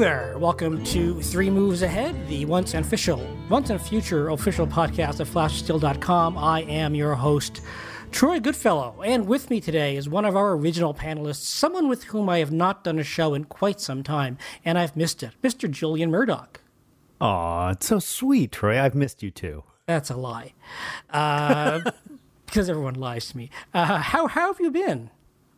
there. Welcome to Three Moves Ahead, the once and official, once and future official podcast of FlashSteel.com. I am your host, Troy Goodfellow, and with me today is one of our original panelists, someone with whom I have not done a show in quite some time, and I've missed it, Mr. Julian Murdoch. Aw, it's so sweet, Troy. I've missed you too. That's a lie. Uh, because everyone lies to me. Uh, how, how have you been?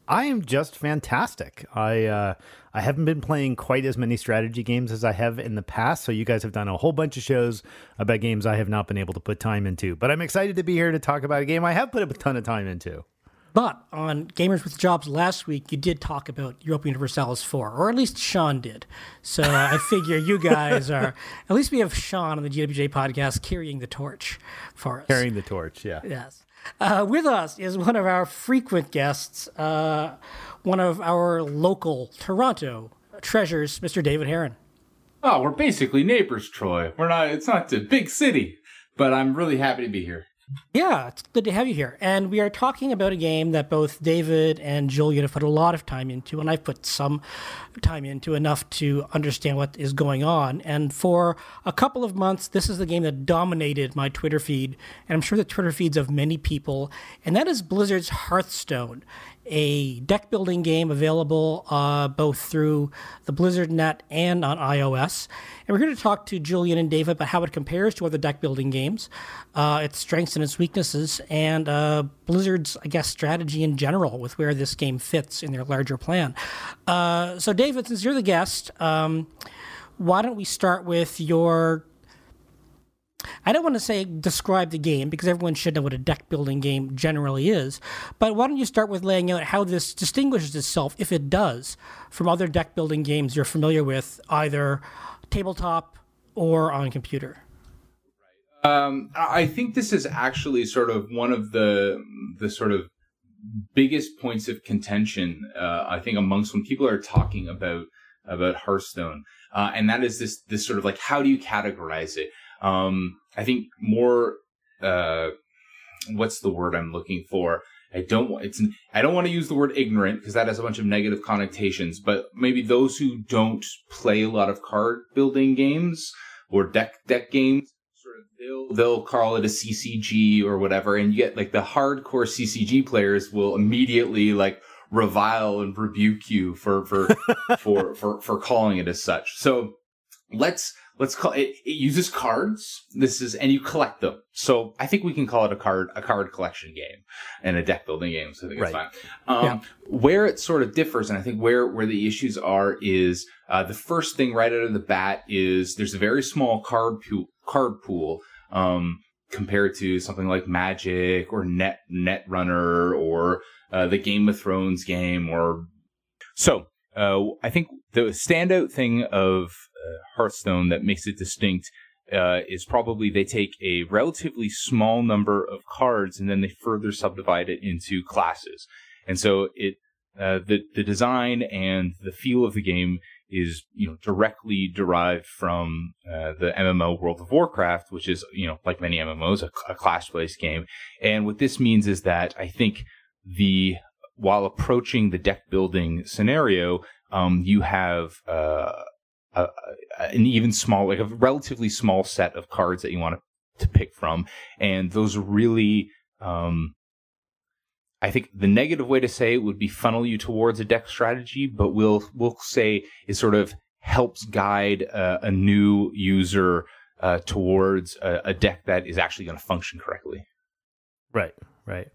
I am just fantastic. I uh, I haven't been playing quite as many strategy games as I have in the past. So you guys have done a whole bunch of shows about games I have not been able to put time into. But I'm excited to be here to talk about a game I have put a ton of time into. But on Gamers with Jobs last week, you did talk about Europa Universalis 4, or at least Sean did. So I figure you guys are, at least we have Sean on the GWJ podcast carrying the torch for us. Carrying the torch, yeah. Yes. Uh, with us is one of our frequent guests, uh, one of our local Toronto treasures, Mr. David Heron. Oh, we're basically neighbors, Troy. We're not. It's not a big city, but I'm really happy to be here. Yeah, it's good to have you here. And we are talking about a game that both David and Julian have put a lot of time into, and I've put some time into enough to understand what is going on. And for a couple of months, this is the game that dominated my Twitter feed, and I'm sure the Twitter feeds of many people, and that is Blizzard's Hearthstone a deck building game available uh, both through the Blizzard Net and on iOS. And we're going to talk to Julian and David about how it compares to other deck building games, uh, its strengths and its weaknesses, and uh, Blizzard's, I guess, strategy in general with where this game fits in their larger plan. Uh, so, David, since you're the guest, um, why don't we start with your I don't want to say describe the game because everyone should know what a deck building game generally is. But why don't you start with laying out how this distinguishes itself, if it does, from other deck building games you're familiar with, either tabletop or on computer? Um, I think this is actually sort of one of the the sort of biggest points of contention. Uh, I think amongst when people are talking about about Hearthstone, uh, and that is this this sort of like how do you categorize it? Um, I think more, uh, what's the word I'm looking for? I don't want it's I don't want to use the word ignorant because that has a bunch of negative connotations, but maybe those who don't play a lot of card building games or deck deck games sort of they'll they'll call it a CCG or whatever and you get like the hardcore CCG players will immediately like revile and rebuke you for for for for for calling it as such. So let's let's call it it uses cards this is and you collect them so i think we can call it a card a card collection game and a deck building game so i think right. it's fine um, yeah. where it sort of differs and i think where where the issues are is uh, the first thing right out of the bat is there's a very small card pool card pool um, compared to something like magic or net Netrunner or uh, the game of thrones game or so uh, I think the standout thing of uh, Hearthstone that makes it distinct uh, is probably they take a relatively small number of cards and then they further subdivide it into classes. And so it uh, the the design and the feel of the game is you know directly derived from uh, the MMO World of Warcraft, which is you know like many MMOs a, a class based game. And what this means is that I think the while approaching the deck building scenario, um, you have uh, a, an even small, like a relatively small set of cards that you want to, pick from, and those really, um, I think the negative way to say it would be funnel you towards a deck strategy, but we'll we'll say it sort of helps guide uh, a new user uh, towards a, a deck that is actually going to function correctly. Right, right.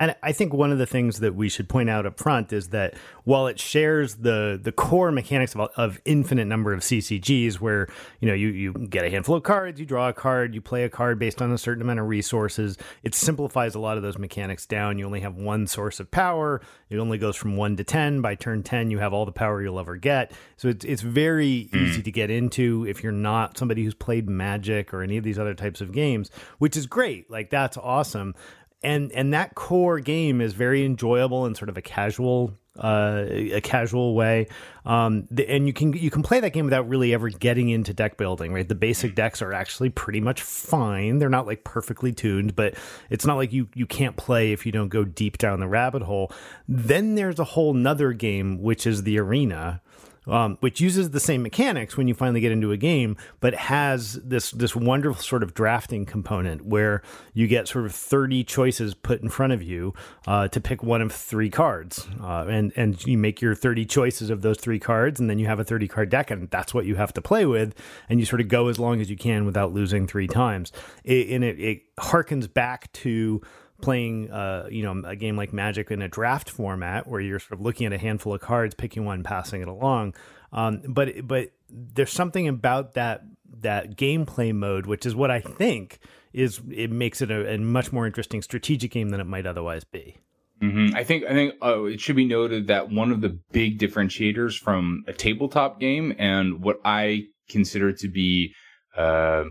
And I think one of the things that we should point out up front is that while it shares the the core mechanics of, of infinite number of CCGs, where you know you you get a handful of cards, you draw a card, you play a card based on a certain amount of resources, it simplifies a lot of those mechanics down. You only have one source of power. It only goes from one to ten. By turn ten, you have all the power you'll ever get. So it's it's very mm. easy to get into if you're not somebody who's played Magic or any of these other types of games, which is great. Like that's awesome and and that core game is very enjoyable in sort of a casual uh, a casual way. Um, the, and you can you can play that game without really ever getting into deck building. Right, the basic decks are actually pretty much fine. They're not like perfectly tuned, but it's not like you you can't play if you don't go deep down the rabbit hole. Then there's a whole nother game which is the arena um, which uses the same mechanics when you finally get into a game, but has this this wonderful sort of drafting component where you get sort of thirty choices put in front of you uh, to pick one of three cards, uh, and and you make your thirty choices of those three cards, and then you have a thirty card deck, and that's what you have to play with, and you sort of go as long as you can without losing three times. It, and it, it harkens back to playing uh, you know a game like magic in a draft format where you're sort of looking at a handful of cards picking one passing it along um, but but there's something about that that gameplay mode which is what i think is it makes it a, a much more interesting strategic game than it might otherwise be Mm-hmm. I think I think uh, it should be noted that one of the big differentiators from a tabletop game and what I consider to be uh,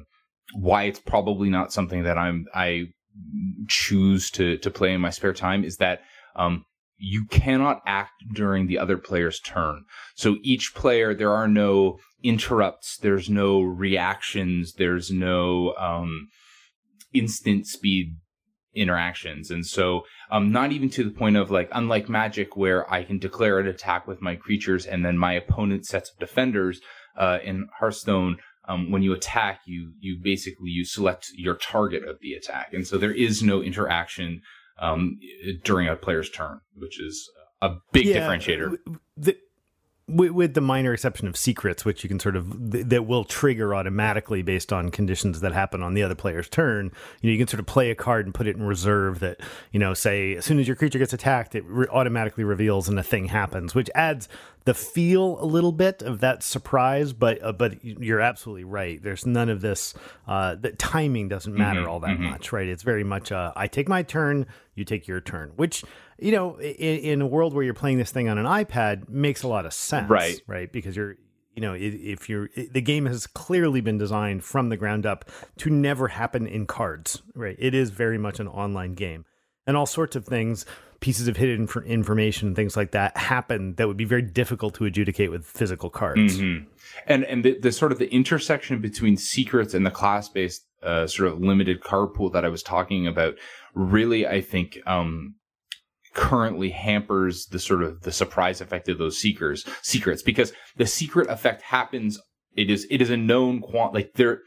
why it's probably not something that I'm I choose to to play in my spare time is that um, you cannot act during the other player's turn. So each player, there are no interrupts, there's no reactions, there's no um, instant speed interactions. And so, um, not even to the point of like, unlike Magic, where I can declare an attack with my creatures and then my opponent sets up defenders, uh, in Hearthstone, um, when you attack, you you basically you select your target of the attack, and so there is no interaction um, during a player's turn, which is a big yeah, differentiator. The, with, the minor exception of secrets, which you can sort of that will trigger automatically based on conditions that happen on the other player's turn. You know, you can sort of play a card and put it in reserve that you know, say as soon as your creature gets attacked, it re- automatically reveals and a thing happens, which adds the feel a little bit of that surprise. But uh, but you're absolutely right. There's none of this. Uh, the timing doesn't matter mm-hmm, all that mm-hmm. much, right? It's very much uh, I take my turn, you take your turn, which you know, in, in, a world where you're playing this thing on an iPad, makes a lot of sense, right? Right, because you're, you know, if you're, the game has clearly been designed from the ground up to never happen in cards, right? It is very much an online game, and all sorts of things, pieces of hidden information, things like that happen that would be very difficult to adjudicate with physical cards. Mm-hmm. And and the, the sort of the intersection between secrets and the class based uh, sort of limited card pool that I was talking about really, I think, um, currently hampers the sort of the surprise effect of those seekers secrets because the secret effect happens it is it is a known quant like there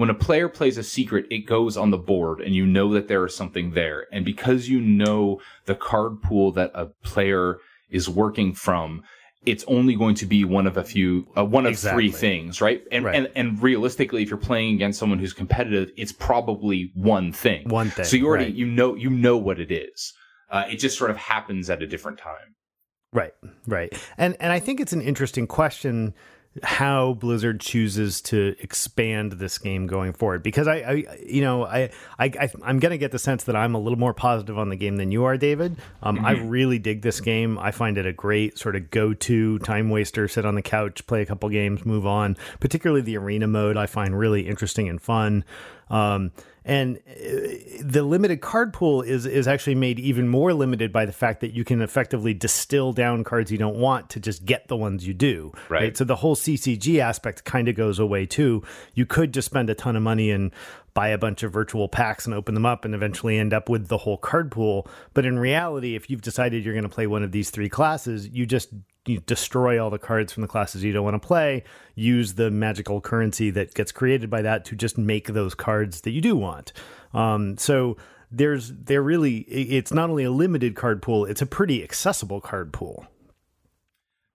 when a player plays a secret it goes on the board and you know that there is something there and because you know the card pool that a player is working from it's only going to be one of a few uh, one of exactly. three things right? And, right and and realistically if you're playing against someone who's competitive it's probably one thing one thing so you already right. you know you know what it is uh, it just sort of happens at a different time. Right, right, and and I think it's an interesting question how Blizzard chooses to expand this game going forward. Because I, I you know I, I I'm gonna get the sense that I'm a little more positive on the game than you are David. Um, mm-hmm. I really dig this game. I find it a great sort of go-to time waster sit on the couch play a couple games move on. Particularly the arena mode I find really interesting and fun. Um, and uh, the limited card pool is is actually made even more limited by the fact that you can effectively distill down cards you don't want to just get the ones you do. Right. right? So the whole CCG aspect kind of goes away too. You could just spend a ton of money and buy a bunch of virtual packs and open them up and eventually end up with the whole card pool. But in reality, if you've decided you're going to play one of these three classes, you just you destroy all the cards from the classes you don't want to play, use the magical currency that gets created by that to just make those cards that you do want. Um, so there's they're really it's not only a limited card pool, it's a pretty accessible card pool.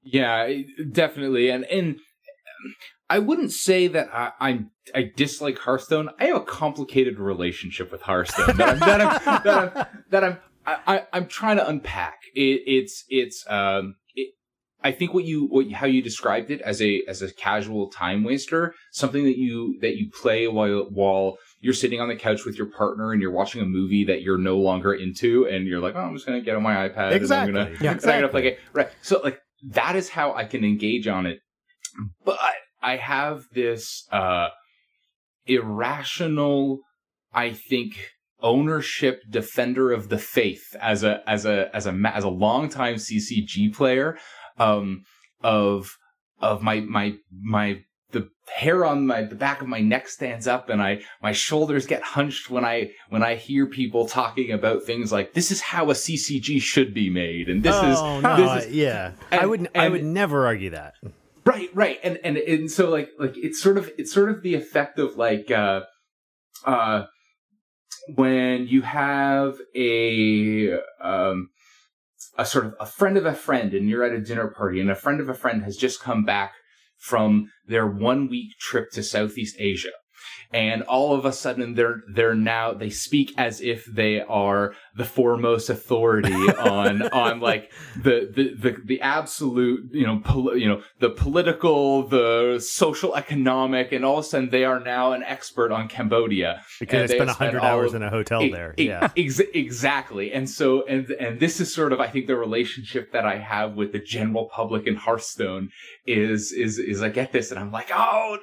Yeah, definitely, and and I wouldn't say that I, I'm I dislike Hearthstone. I have a complicated relationship with Hearthstone that I'm that I'm that I'm, that I'm I, am trying to unpack. It, it's it's um I think what you what how you described it as a as a casual time waster, something that you that you play while while you're sitting on the couch with your partner and you're watching a movie that you're no longer into, and you're like, oh, I'm just gonna get on my iPad exactly. and I'm gonna, yeah, exactly. I'm gonna play it. Right. So like that is how I can engage on it, but I have this uh irrational, I think, ownership defender of the faith as a as a as a as a longtime CCG player um, of of my my my the hair on my the back of my neck stands up and I my shoulders get hunched when I when I hear people talking about things like this is how a CCG should be made and this oh, is no, this is, yeah. And, I would I would never argue that Right, right, and and and so like like it's sort of it's sort of the effect of like uh uh when you have a um a sort of a friend of a friend and you're at a dinner party and a friend of a friend has just come back from their one week trip to Southeast Asia. And all of a sudden they're they're now they speak as if they are the foremost authority on on like the, the the the absolute you know pol- you know the political the social economic and all of a sudden they are now an expert on Cambodia. Because they spent hundred hours of, in a hotel it, there. it, yeah. ex- exactly. And so and and this is sort of I think the relationship that I have with the general public in Hearthstone is is is I get this and I'm like oh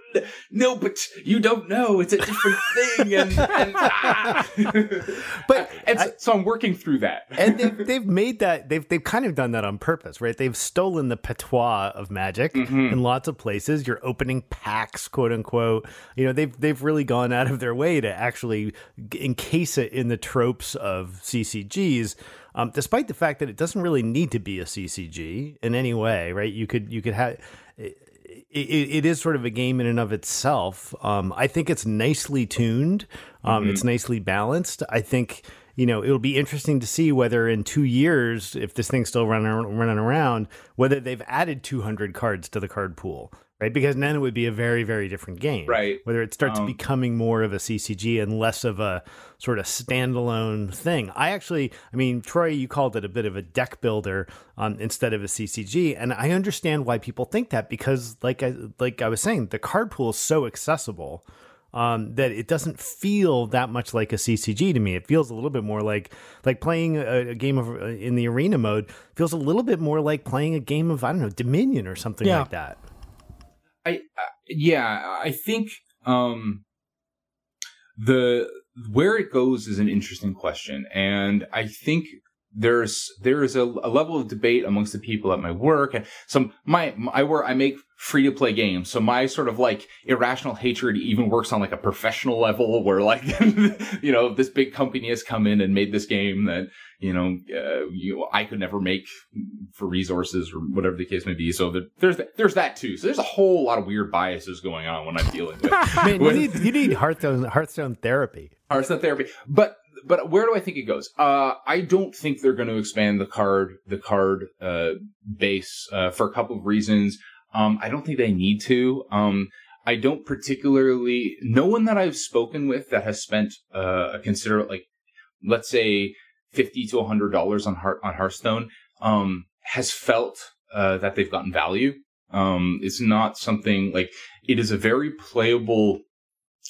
no but you don't know. It's a different thing. And, and ah. but and so, so, I'm working through that and they've, they've made that they've they've kind of done that on purpose right they've stolen the patois of magic mm-hmm. in lots of places you're opening packs quote unquote you know they've they've really gone out of their way to actually encase it in the tropes of CCGs um, despite the fact that it doesn't really need to be a CCG in any way, right? You could you could have it, it is sort of a game in and of itself. Um, I think it's nicely tuned. Um, mm-hmm. It's nicely balanced. I think you know it'll be interesting to see whether in two years, if this thing's still running running around, whether they've added 200 cards to the card pool right? Because then it would be a very, very different game, right? Whether it starts um, becoming more of a CCG and less of a sort of standalone thing. I actually, I mean, Troy, you called it a bit of a deck builder um, instead of a CCG, and I understand why people think that because, like I like I was saying, the card pool is so accessible. Um, that it doesn't feel that much like a CCG to me. It feels a little bit more like like playing a, a game of uh, in the arena mode. Feels a little bit more like playing a game of I don't know Dominion or something yeah. like that. I, yeah, I think um, the where it goes is an interesting question, and I think there's there is a, a, level of debate amongst the people at my work. And some my I work I make free to play games. So my sort of like irrational hatred even works on like a professional level where like you know this big company has come in and made this game that you know uh, you I could never make for resources or whatever the case may be. So that there's there's that too. So there's a whole lot of weird biases going on when I'm dealing with Man, you need you need Hearthstone Hearthstone therapy. Hearthstone therapy. But but where do I think it goes? Uh, I don't think they're going to expand the card the card uh, base uh, for a couple of reasons. Um, I don't think they need to. Um, I don't particularly. No one that I've spoken with that has spent uh, a considerable, like, let's say, fifty to hundred dollars on Heart on Hearthstone, um, has felt uh, that they've gotten value. Um, it's not something like it is a very playable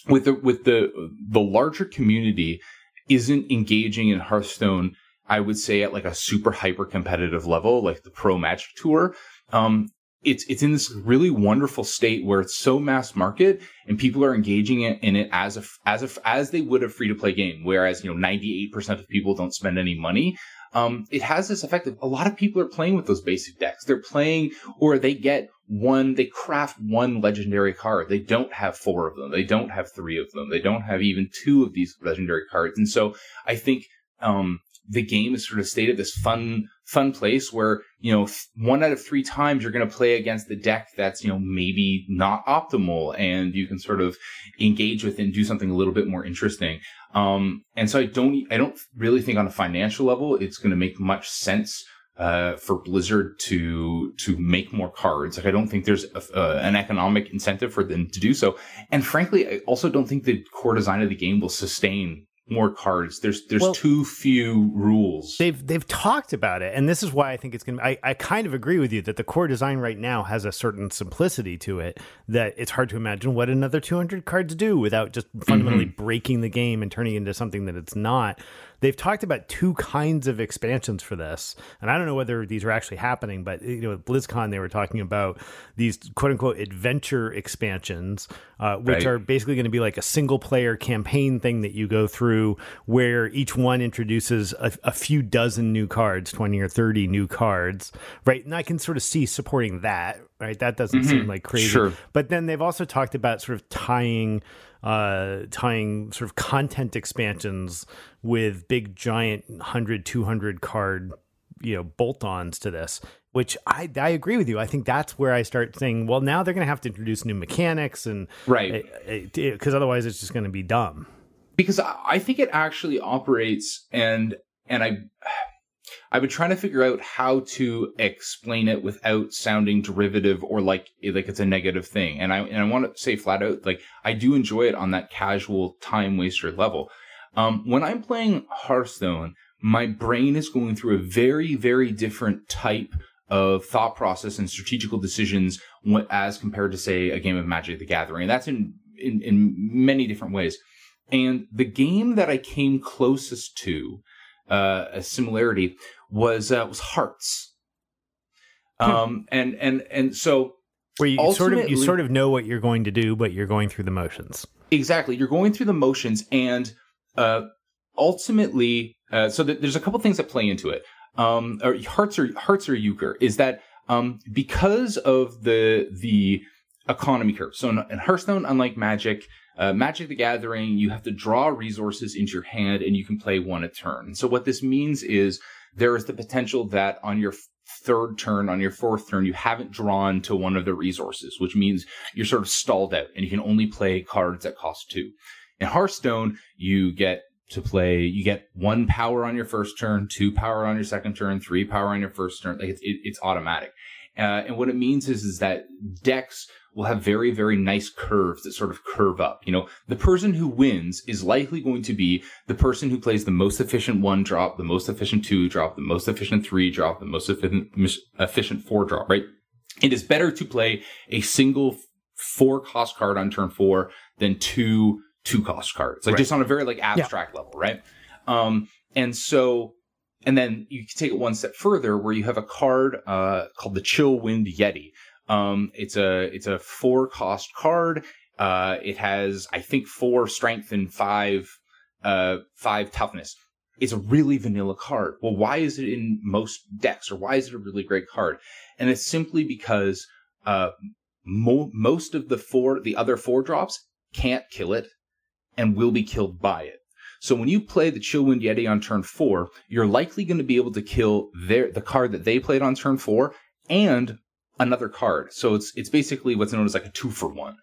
with the with the the larger community isn't engaging in Hearthstone, I would say at like a super hyper competitive level, like the Pro Magic Tour. Um, it's it's in this really wonderful state where it's so mass market and people are engaging in it as a as a as they would a free to play game. Whereas you know ninety eight percent of people don't spend any money. Um, it has this effect of a lot of people are playing with those basic decks. They're playing or they get one, they craft one legendary card. They don't have four of them. They don't have three of them. They don't have even two of these legendary cards. And so I think, um, the game is sort of stayed at this fun, fun place where, you know, one out of three times you're going to play against the deck that's, you know, maybe not optimal and you can sort of engage with and do something a little bit more interesting. Um, and so I don't, I don't really think on a financial level, it's going to make much sense uh, for Blizzard to to make more cards. Like I don't think there's a, uh, an economic incentive for them to do so. And frankly, I also don't think the core design of the game will sustain more cards. There's there's well, too few rules. They've they've talked about it, and this is why I think it's gonna. I I kind of agree with you that the core design right now has a certain simplicity to it that it's hard to imagine what another 200 cards do without just fundamentally mm-hmm. breaking the game and turning it into something that it's not. They've talked about two kinds of expansions for this, and I don't know whether these are actually happening, but you know, at BlizzCon they were talking about these quote unquote adventure expansions, uh, which right. are basically going to be like a single player campaign thing that you go through, where each one introduces a, a few dozen new cards, twenty or thirty new cards, right? And I can sort of see supporting that, right? That doesn't mm-hmm. seem like crazy. Sure. But then they've also talked about sort of tying uh, tying sort of content expansions with big giant 100 200 card you know bolt-ons to this which I, I agree with you. I think that's where I start saying, well, now they're going to have to introduce new mechanics and right because otherwise it's just going to be dumb. Because I think it actually operates, and and I I've been trying to figure out how to explain it without sounding derivative or like like it's a negative thing. And I and I want to say flat out, like I do enjoy it on that casual time waster level. Um, when I'm playing Hearthstone, my brain is going through a very very different type of thought process and strategical decisions as compared to say a game of Magic the Gathering. And that's in, in, in many different ways. And the game that I came closest to uh, a similarity was uh, was Hearts. Hmm. Um, and and and so where you sort of you sort of know what you're going to do, but you're going through the motions. Exactly, you're going through the motions, and uh, ultimately, uh, so th- there's a couple things that play into it um, or Hearts or Hearts or Euchre is that um, because of the the economy curve. So in, in Hearthstone, unlike Magic, uh, Magic the Gathering, you have to draw resources into your hand and you can play one a turn. So what this means is there is the potential that on your third turn, on your fourth turn, you haven't drawn to one of the resources, which means you're sort of stalled out and you can only play cards that cost two. In Hearthstone, you get to play. You get one power on your first turn, two power on your second turn, three power on your first turn. Like it's, it, it's automatic. Uh, and what it means is, is that decks will have very, very nice curves that sort of curve up. You know, the person who wins is likely going to be the person who plays the most efficient one drop, the most efficient two drop, the most efficient three drop, the most efficient, efficient four drop, right? It is better to play a single four cost card on turn four than two two cost cards, like right. just on a very like abstract yeah. level, right? Um, and so, and then you can take it one step further where you have a card uh, called the Chillwind Yeti. Um, it's a it's a four cost card. Uh, it has I think four strength and five uh, five toughness. It's a really vanilla card. Well, why is it in most decks, or why is it a really great card? And it's simply because uh, mo- most of the four, the other four drops can't kill it and will be killed by it. So when you play the Chillwind Yeti on turn four, you're likely going to be able to kill their the card that they played on turn four and another card. So it's it's basically what's known as like a two for one.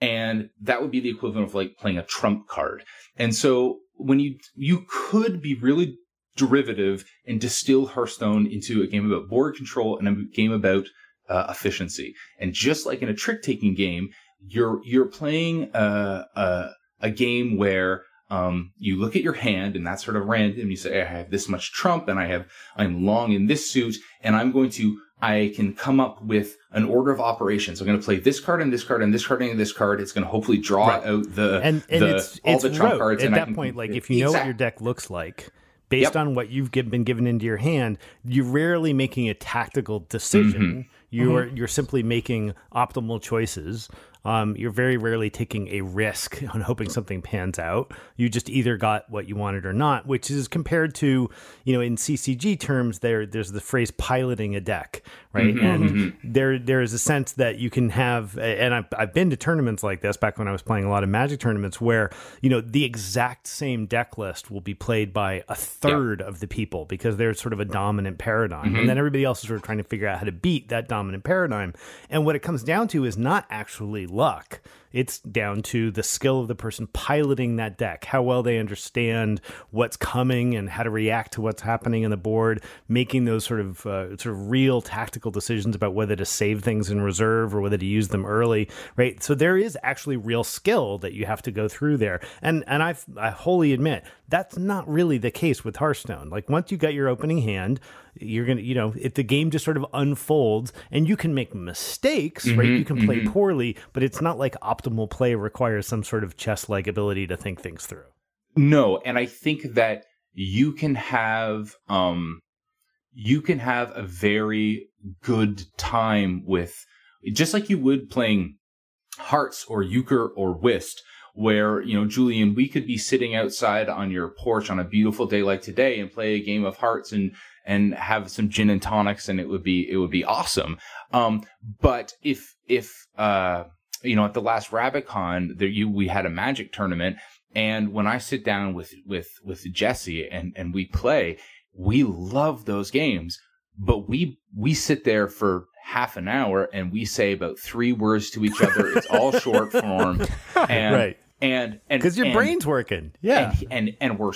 And that would be the equivalent of like playing a trump card. And so when you you could be really derivative and distill Hearthstone into a game about board control and a game about uh, efficiency. And just like in a trick taking game, you're you're playing a, a a game where um, you look at your hand and that's sort of random. You say, I have this much trump and I have, I'm long in this suit and I'm going to, I can come up with an order of operations. I'm going to play this card and this card and this card and this card. It's going to hopefully draw right. out the, and, and the, it's, all it's the trump cards. At that can, point, like if you know what your deck looks like, based yep. on what you've been given into your hand, you're rarely making a tactical decision. Mm-hmm. You're mm-hmm. you're simply making optimal choices um, you're very rarely taking a risk on hoping something pans out. You just either got what you wanted or not, which is compared to, you know, in CCG terms, there there's the phrase piloting a deck, right? Mm-hmm, and mm-hmm. there there is a sense that you can have, and I've, I've been to tournaments like this back when I was playing a lot of Magic tournaments, where you know the exact same deck list will be played by a third yeah. of the people because there's sort of a dominant paradigm, mm-hmm. and then everybody else is sort of trying to figure out how to beat that dominant paradigm. And what it comes down to is not actually luck. It's down to the skill of the person piloting that deck, how well they understand what's coming and how to react to what's happening in the board, making those sort of uh, sort of real tactical decisions about whether to save things in reserve or whether to use them early, right? So there is actually real skill that you have to go through there. And and I I wholly admit that's not really the case with Hearthstone. Like once you got your opening hand, you're gonna you know if the game just sort of unfolds and you can make mistakes, mm-hmm, right? You can play mm-hmm. poorly, but it's not like optimal play requires some sort of chess like ability to think things through. No, and I think that you can have um you can have a very good time with just like you would playing hearts or euchre or whist where, you know, Julian, we could be sitting outside on your porch on a beautiful day like today and play a game of hearts and, and have some gin and tonics and it would be, it would be awesome. Um, but if, if, uh, you know, at the last RabbitCon, there you, we had a magic tournament. And when I sit down with, with, with Jesse and, and we play, we love those games but we we sit there for half an hour and we say about three words to each other. It's all short form, and Right. And and Because your and- brain's working. Yeah. and and and we're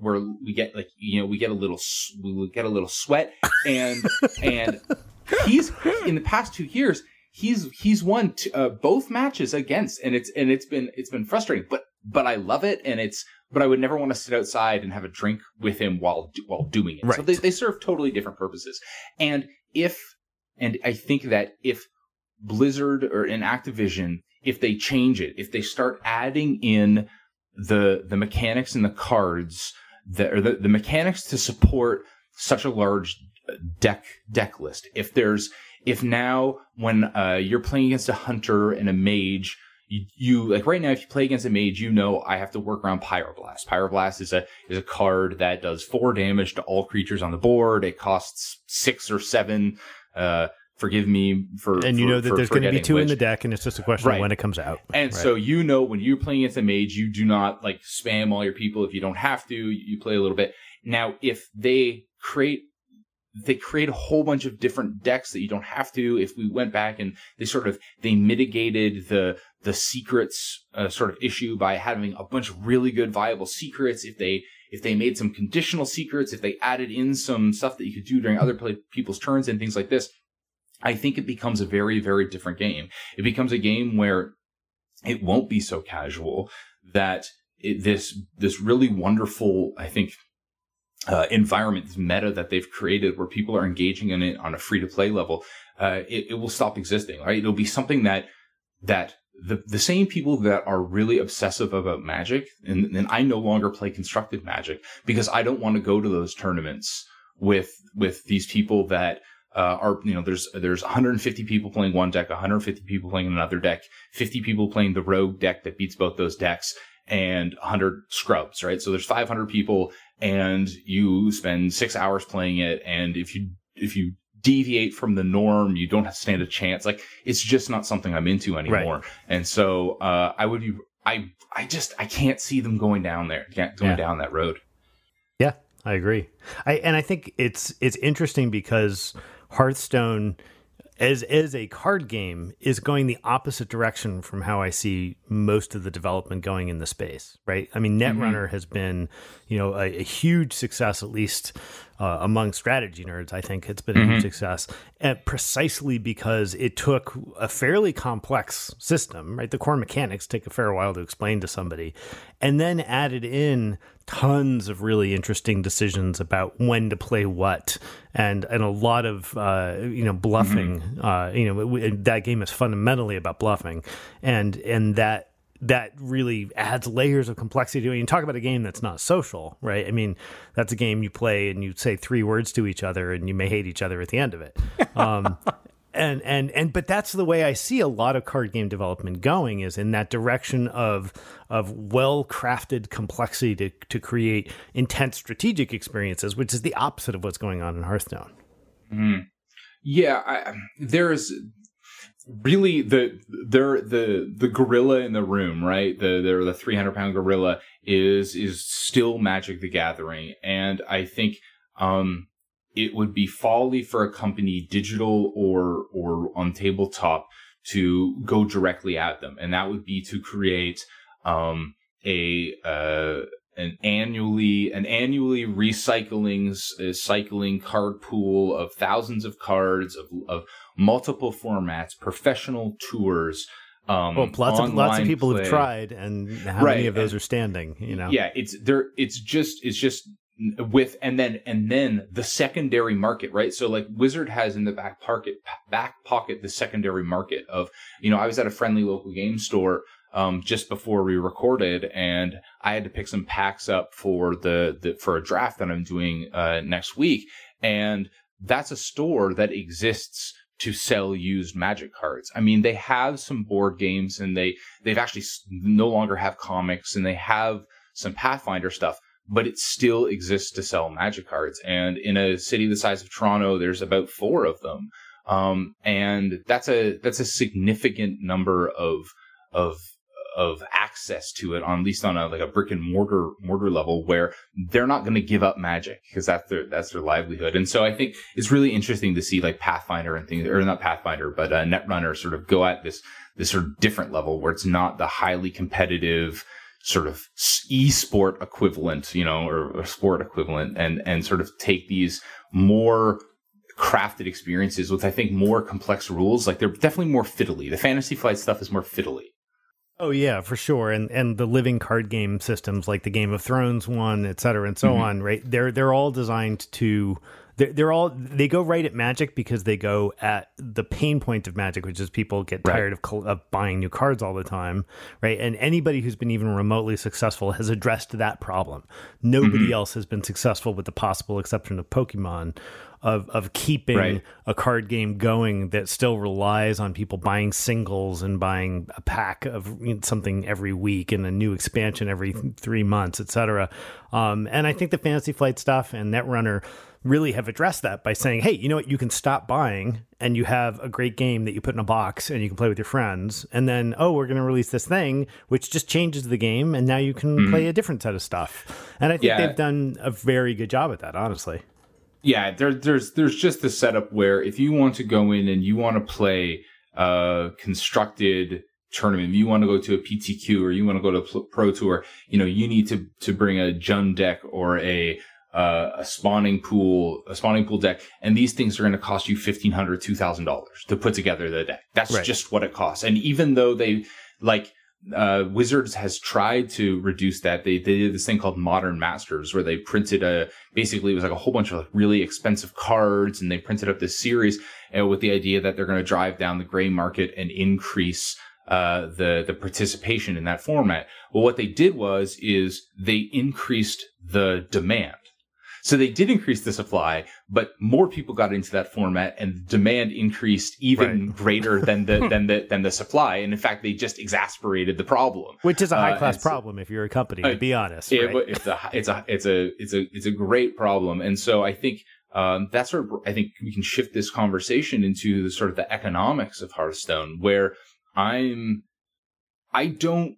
we're we get like you know we get a little we get a little sweat and and he's in the past two years he's he's won t- uh, both matches against and it's and it's been it's been frustrating but but I love it and it's but I would never want to sit outside and have a drink with him while while doing it so Right. they they serve totally different purposes and if and I think that if Blizzard or in Activision if they change it if they start adding in the the mechanics and the cards that or the, the mechanics to support such a large deck deck list. If there's if now when uh, you're playing against a hunter and a mage, you, you like right now if you play against a mage, you know I have to work around Pyroblast. Pyroblast is a is a card that does four damage to all creatures on the board. It costs six or seven. Uh, forgive me for and you for- know that there's going to be two in the deck, and it's just a question Right. of when it comes out. And Right. so you know when you're playing against a mage, you do not like spam all your people if you don't have to. You play a little bit. Now, if they create they create a whole bunch of different decks that you don't have to. If we went back and they sort of they mitigated the the secrets uh, sort of issue by having a bunch of really good viable secrets. If they if they made some conditional secrets, if they added in some stuff that you could do during other play, people's turns and things like this, I think it becomes a very very different game. It becomes a game where it won't be so casual that it, this this really wonderful I think uh, environment, this meta that they've created where people are engaging in it on a free to play level, uh, it, it will stop existing. Right? It'll be something that that the the same people that are really obsessive about magic, and, and I no longer play constructed magic because I don't want to go to those tournaments with with these people that uh, are you know there's there's 150 people playing one deck, 150 people playing another deck, 50 people playing the rogue deck that beats both those decks, and 100 scrubs, right? So there's 500 people, and you spend six hours playing it, and if you if you deviate from the norm, you don't stand a chance. Like it's just not something I'm into anymore, and so uh, I would be I I just I can't see them going down there, can't- going Yeah. down that road. Yeah, I agree. I and I think it's it's interesting because Hearthstone as as a card game is going the opposite direction from how I see most of the development going in the space, right? I mean, mm-hmm. Netrunner has been, you know, a, a huge success at least uh, among strategy nerds. I think it's been a huge success, and precisely because it took a fairly complex system, right? The core mechanics take a fair while to explain to somebody, and then added in tons of really interesting decisions about when to play what and and a lot of uh, you know bluffing uh, you know it- it- that game is fundamentally about bluffing and and that that really adds layers of complexity to it. You talk about a game that's not social, right? I mean, that's a game you play and you say three words to each other and you may hate each other at the end of it. Um, and and and but that's the way I see a lot of card game development going is in that direction of of well crafted complexity to to create intense strategic experiences, which is the opposite of what's going on in Hearthstone. Yeah, I, there's really the there the the gorilla in the room, right? The the the three hundred pound gorilla is is still Magic the Gathering, and I think um it would be folly for a company, digital or or on tabletop, to go directly at them, and that would be to create um a uh an annually an annually recycling uh, cycling card pool of thousands of cards of of multiple formats, professional tours. Um, Well, lots of lots of people play. have tried, and how Right, many of those and- are standing? You know, Yeah, it's there. It's just it's just with and then and then the secondary market, right? So like Wizard has in the back pocket back pocket the secondary market of you know I was at a friendly local game store um, just before we recorded, and I had to pick some packs up for the, the for a draft that I'm doing uh, next week, and that's a store that exists to sell used magic cards. I mean, they have some board games and they they've actually no longer have comics and they have some Pathfinder stuff, but it still exists to sell magic cards. And in a city the size of Toronto, there's about four of them. Um, and that's a that's a significant number of of of access to it on at least on a like a brick and mortar mortar level where they're not going to give up magic because that's their that's their livelihood and so i think it's really interesting to see like pathfinder and things or not pathfinder but uh, netrunner sort of go at this this sort of different level where it's not the highly competitive sort of e-sport equivalent you know or, or sport equivalent and and sort of take these more crafted experiences with I think more complex rules. Like they're definitely more fiddly. The fantasy flight stuff is more fiddly. Oh yeah, for sure. And and the living card game systems like the Game of Thrones one, et cetera, and so mm-hmm. on, right? They're they're all designed to they're, they're all they go right at magic because they go at the pain point of magic which is people get tired of, of buying new cards all the time right and anybody who's been even remotely successful has addressed that problem nobody mm-hmm. else has been successful with the possible exception of pokemon of of keeping right. a card game going that still relies on people buying singles and buying a pack of something every week and a new expansion every three months, etc. Um, and I think the Fantasy Flight stuff and Netrunner really have addressed that by saying, hey, you know what, you can stop buying and you have a great game that you put in a box and you can play with your friends. And then, oh, we're going to release this thing, which just changes the game. And now you can mm-hmm. play a different set of stuff. And I think yeah. they've done a very good job at that, honestly yeah, there, there's there's just the setup where if you want to go in and you want to play a constructed tournament, if you want to go to a PTQ or you want to go to a Pro Tour, you know, you need to to bring a Jund deck or a uh, a spawning pool, a spawning pool deck, and these things are going to cost you fifteen hundred, two thousand dollars to put together the deck. That's right. just what it costs. And even though they like uh, Wizards has tried to reduce that. They, they did this thing called Modern Masters where they printed a, basically it was like a whole bunch of like really expensive cards and they printed up this series uh, with the idea that they're going to drive down the gray market and increase uh, the the participation in that format. Well, what they did was is they increased the demand. So they did increase the supply, but more people got into that format and demand increased even right. greater than the than the than the supply. And in fact, they just exasperated the problem. Which is a high class uh, problem if you're a company, to uh, be honest. It, right? It's a it's a it's a it's a it's a great problem. And so I think um, that's sort of I think we can shift this conversation into the sort of the economics of Hearthstone, where I'm I don't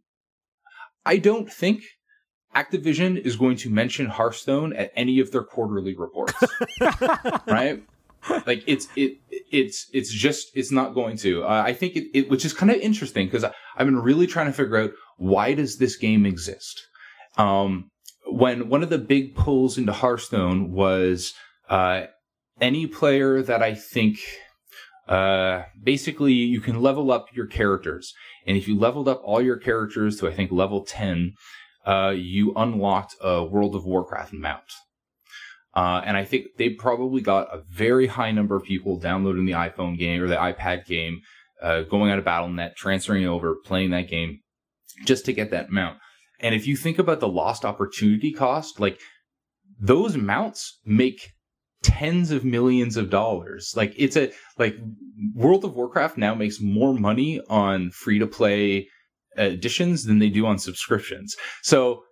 I don't think Activision is going to mention Hearthstone at any of their quarterly reports, right? Like it's it it's it's just it's not going to. Uh, I think it, it which is kind of interesting because I've been really trying to figure out why does this game exist. Um, when one of the big pulls into Hearthstone was uh, any player that I think uh, basically you can level up your characters, and if you leveled up all your characters to I think level ten uh, you unlocked a World of Warcraft mount. Uh, and I think they probably got a very high number of people downloading the iPhone game or the iPad game, uh, going out of Battle.net, transferring over, playing that game just to get that mount. And if you think about the lost opportunity cost, like those mounts make tens of millions of dollars. Like it's a, like World of Warcraft now makes more money on free to play editions than they do on subscriptions. So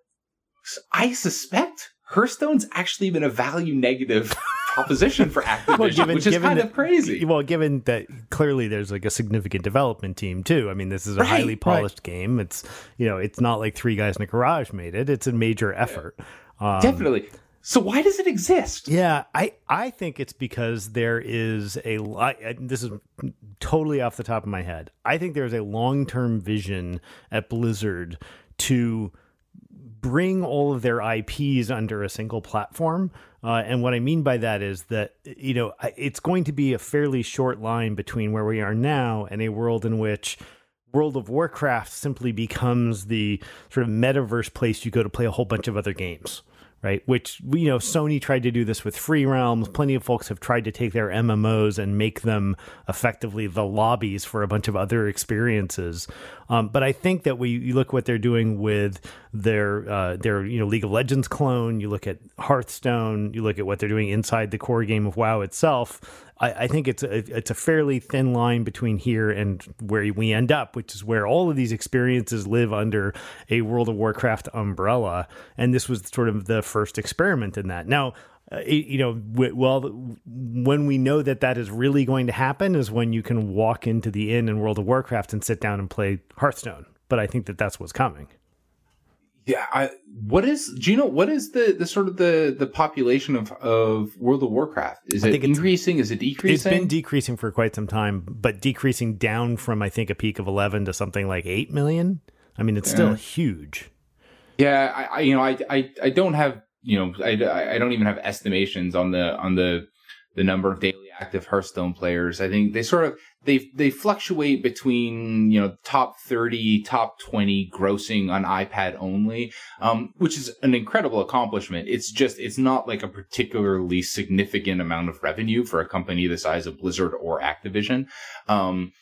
I suspect Hearthstone's actually been a value negative proposition for Activision, well, given, which is kind that, of crazy. Well, given that clearly there's like a significant development team too. I mean, this is a right, highly polished right. game. It's you know, it's not like three guys in a garage made it. It's a major effort. Um, Definitely. So why does it exist? Yeah, I I think it's because there is a. This is totally off the top of my head. I think there's a long term vision at Blizzard to bring all of their IPs under a single platform. Uh, and what I mean by that is that, you know, it's going to be a fairly short line between where we are now and a world in which World of Warcraft simply becomes the sort of metaverse place you go to play a whole bunch of other games right? Which you know, Sony tried to do this with Free Realms. Plenty of folks have tried to take their MMOs and make them effectively the lobbies for a bunch of other experiences. Um, but I think that we you look what they're doing with their uh, their you know League of Legends clone. You look at Hearthstone. You look at what they're doing inside the core game of WoW itself. I, I think it's a, it's a fairly thin line between here and where we end up, which is where all of these experiences live under a World of Warcraft umbrella. And this was sort of the first experiment in that. Now, uh, you know, well, when we know that that is really going to happen is when you can walk into the inn in World of Warcraft and sit down and play Hearthstone, but I think that that's what's coming. Yeah, I, what is do you know what is the the sort of the the population of of World of Warcraft? Is I it increasing? Is it decreasing? It's been decreasing for quite some time, but decreasing down from I think a peak of 11 to something like 8 million. I mean, it's still huge. Yeah, I, I you know I, I I don't have you know I, I don't even have estimations on the on the the number of daily active Hearthstone players. I think they sort of they they fluctuate between you know top thirty, top twenty grossing on iPad only, um, which is an incredible accomplishment. It's just it's not like a particularly significant amount of revenue for a company the size of Blizzard or Activision. Um,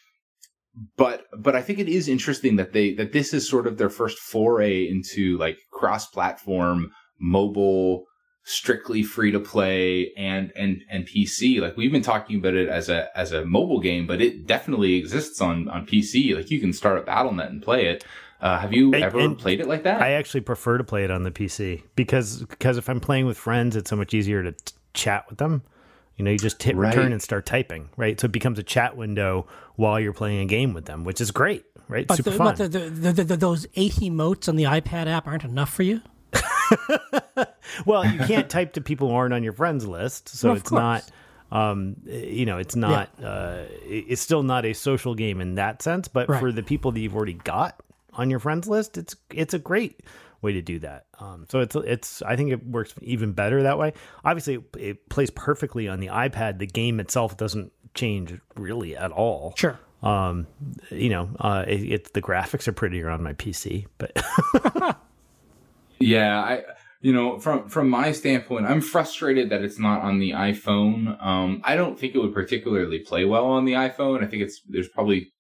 but but I think it is interesting that they that this is sort of their first foray into like cross-platform mobile strictly free to play and and and PC like we've been talking about it as a as a mobile game but it definitely exists on on PC like you can start a Battle.net and play it uh, have you And- ever and played it like that I actually prefer to play it on the PC because because if I'm playing with friends, it's so much easier to t- chat with them. You know, you just hit Right. return and start typing, right? So it becomes a chat window while you're playing a game with them, which is great, right? But, Super the, fun. but the, the, the, the, those eight emotes on the iPad app aren't enough for you. well, you can't type to people who aren't on your friends list, so Well, it's course. not. Um, you know, it's not. Uh, it's still not a social game in that sense. But Right. for the people that you've already got on your friends list, it's it's a great way to do that. Um, so it's it's. I think it works even better that way. Obviously, it, it plays perfectly on the iPad. The game itself doesn't change really at all. Sure. Um, you know, uh, it, it's the graphics are prettier on my PC, but Yeah, I you know from from my standpoint, I'm frustrated that it's not on the iPhone. Um, I don't think it would particularly play well on the iPhone. I think it's there's probably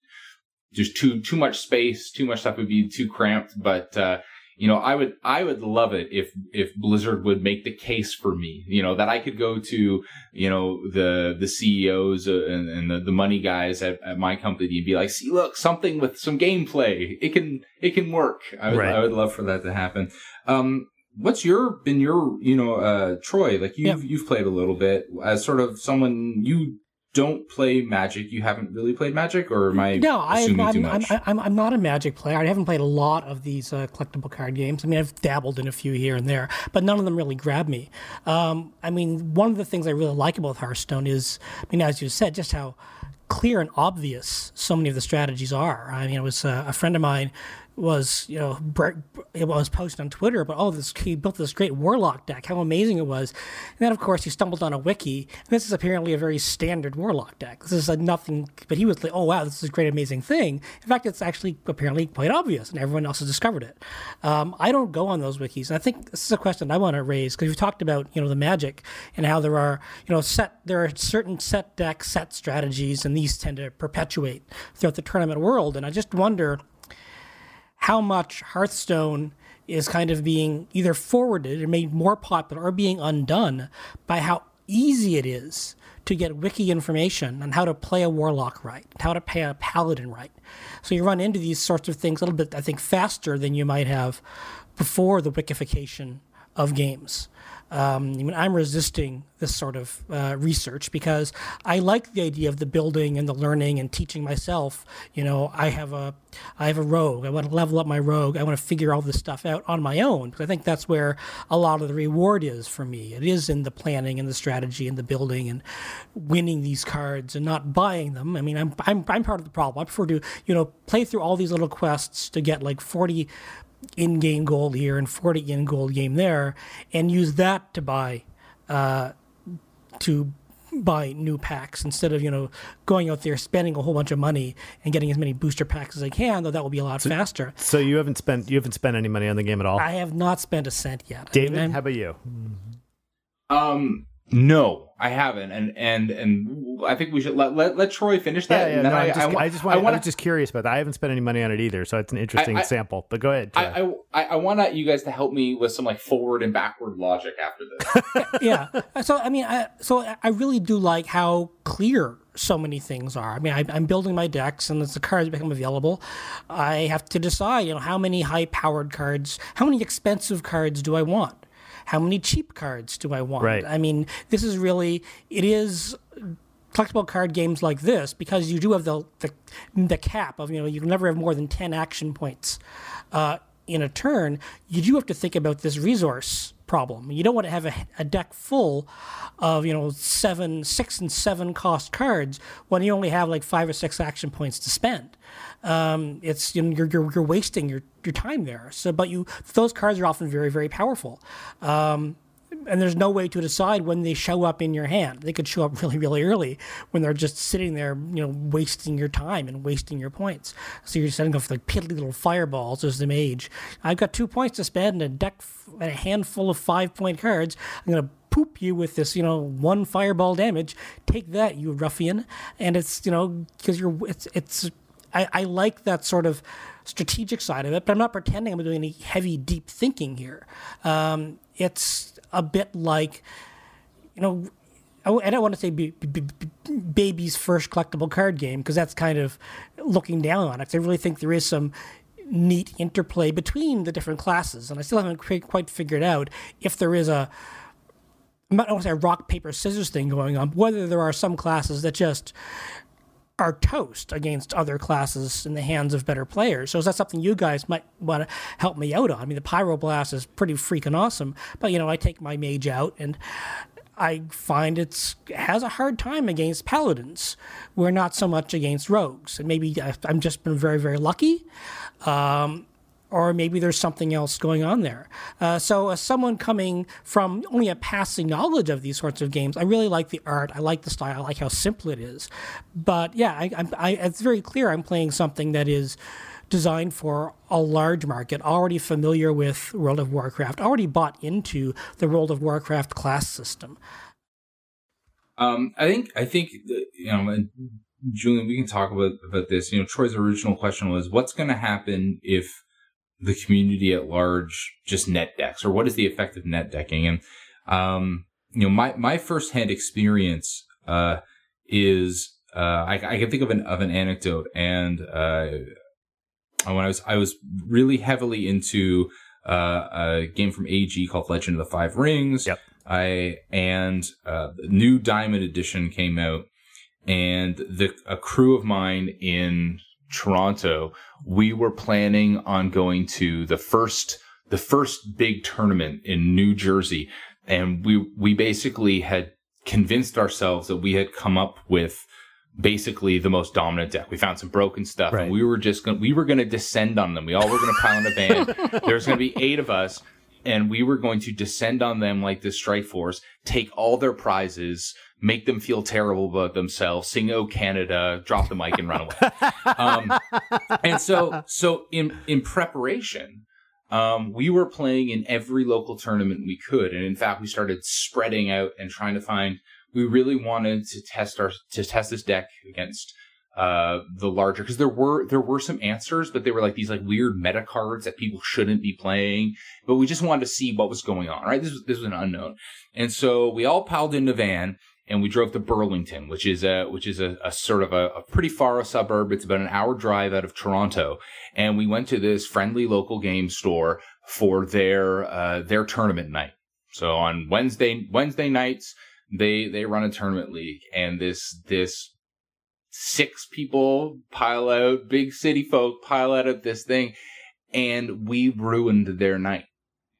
just too too much space, too much stuff would be too cramped. But uh, you know, I would I would love it if if Blizzard would make the case for me. You know that I could go to you know the the CEOs uh, and, and the, the money guys at, at my company and be like, see, look, something with some gameplay. It can it can work. I would Right. I would love for that to happen. Um, what's your been your you know uh Troy like you've you've played a little bit as sort of someone you don't play Magic. You haven't really played Magic, or am I No, I, assuming too I'm, I'm. I'm, I'm not a Magic player. I haven't played a lot of these uh, collectible card games. I mean, I've dabbled in a few here and there, but none of them really grab me. Um, I mean, one of the things I really like about Hearthstone is, I mean, as you said, just how clear and obvious so many of the strategies are. I mean, it was uh, a friend of mine was you know it was posting on Twitter, but oh, this he built this great warlock deck. How amazing it was! And then of course he stumbled on a wiki. And this is apparently a very standard warlock deck. This is a nothing, but he was like, oh wow, this is a great amazing thing. In fact, it's actually apparently quite obvious, and everyone else has discovered it. Um, I don't go on those wikis. I think this is a question I want to raise because we've talked about you know the magic and how there are you know set there are certain set decks, set strategies, and these tend to perpetuate throughout the tournament world. And I just wonder how much Hearthstone is kind of being either forwarded or made more popular or being undone by how easy it is to get wiki information on how to play a warlock right, how to play a paladin right. So you run into these sorts of things a little bit, I think, faster than you might have before the wikification of games. Um, I mean, I'm resisting this sort of uh, research because I like the idea of the building and the learning and teaching myself. You know, I have a, I have a rogue. I want to level up my rogue. I want to figure all this stuff out on my own because I think that's where a lot of the reward is for me. It is in the planning and the strategy and the building and winning these cards and not buying them. I mean, I'm I'm I'm part of the problem. I prefer to you know play through all these little quests to get like 40 in-game gold here and 40 in-gold game there and use that to buy uh, to buy new packs instead of you know going out there spending a whole bunch of money and getting as many booster packs as I can though that will be a lot faster so you haven't spent you haven't spent any money on the game at all. I have not spent a cent yet David, I'm- how about you? Um, no, I haven't, and and and I think we should let let, let Troy finish that. and then no, I, just, I, wa- I just want, I, wanna- was just curious about that. I haven't spent any money on it either, so it's an interesting I- sample. But go ahead. Troy. I, I, I want you guys to help me with some like forward and backward logic after this. yeah. So I mean, I, so I really do like how clear so many things are. I mean, I, I'm building my decks, and as the cards become available, I have to decide, you know, how many high-powered cards, how many expensive cards do I want? How many cheap cards do I want? Right. I mean, this is really it is collectible card games like this, because you do have the the, the cap of you know you can never have more than ten action points uh, in a turn, you do have to think about this resource problem. You don't want to have a, a, deck full of you know seven, six, and seven cost cards when you only have like five or six action points to spend. Um, it's you know, you're, you're, you're wasting your your time there. So, but you those cards are often very very powerful. Um, and there's no way to decide when they show up in your hand. They could show up really, really early when they're just sitting there, you know, wasting your time and wasting your points. So you're setting off like piddly little fireballs as the mage. I've got two points to spend and a deck and a handful of five point cards. I'm gonna poop you with this, you know, one fireball damage. Take that, you ruffian. And it's, you know, because you're, it's, it's, I, I like that sort of strategic side of it, but I'm not pretending I'm doing any heavy, deep thinking here. Um, it's a bit like, you know, I don't want to say b- b- b- baby's first collectible card game because that's kind of looking down on it. I really think there is some neat interplay between the different classes, and I still haven't quite figured out if there is a I'm not say a rock paper scissors thing going on, whether there are some classes that just are toast against other classes in the hands of better players. So is that something you guys might want to help me out on? I mean, the Pyroblast is pretty freaking awesome, but you know, I take my mage out and I find it's has a hard time against paladins. We're not so much against rogues, and maybe I've just been very very lucky. Um, or maybe there's something else going on there. Uh, so, as someone coming from only a passing knowledge of these sorts of games, I really like the art. I like the style. I like how simple it is. But yeah, I, I, it's very clear I'm playing something that is designed for a large market, already familiar with World of Warcraft, already bought into the World of Warcraft class system. Um, I think I think you know, Julian, we can talk about about this. You know, Troy's original question was, "What's going to happen if?" The community at large just net decks or what is the effect of net decking and um, you know my my first hand experience uh, is uh, I, I, can think of an of an anecdote and uh, when I was I was really heavily into uh, a game from AEG called Legend of the Five Rings. Yep. I and uh, the new Diamond Edition came out, and the a crew of mine in Toronto, we were planning on going to the first the first big tournament in New Jersey, and we we basically had convinced ourselves that we had come up with basically the most dominant deck. We found some broken stuff, right. and we were just going we were going to descend on them. We all were going to pile in a van. There's going to be eight of us, and we were going to descend on them like this strike force, take all their prizes, make them feel terrible about themselves, sing "Oh Canada," drop the mic and run away. um, and so, so in in preparation, um, we were playing in every local tournament we could, and in fact, we started spreading out and trying to find. We really wanted to test our to test this deck against uh, the larger because there were there were some answers, but they were like these like weird meta cards that people shouldn't be playing. But we just wanted to see what was going on, right? This was this was an unknown, and so we all piled into van and we drove to Burlington, which is a which is a, a sort of a, a, pretty far suburb. It's about an hour drive out of Toronto, and we went to this friendly local game store for their uh, their tournament night. So on Wednesday Wednesday nights, they they run a tournament league, and this this six people pile out, big city folk pile out of this thing, and we ruined their night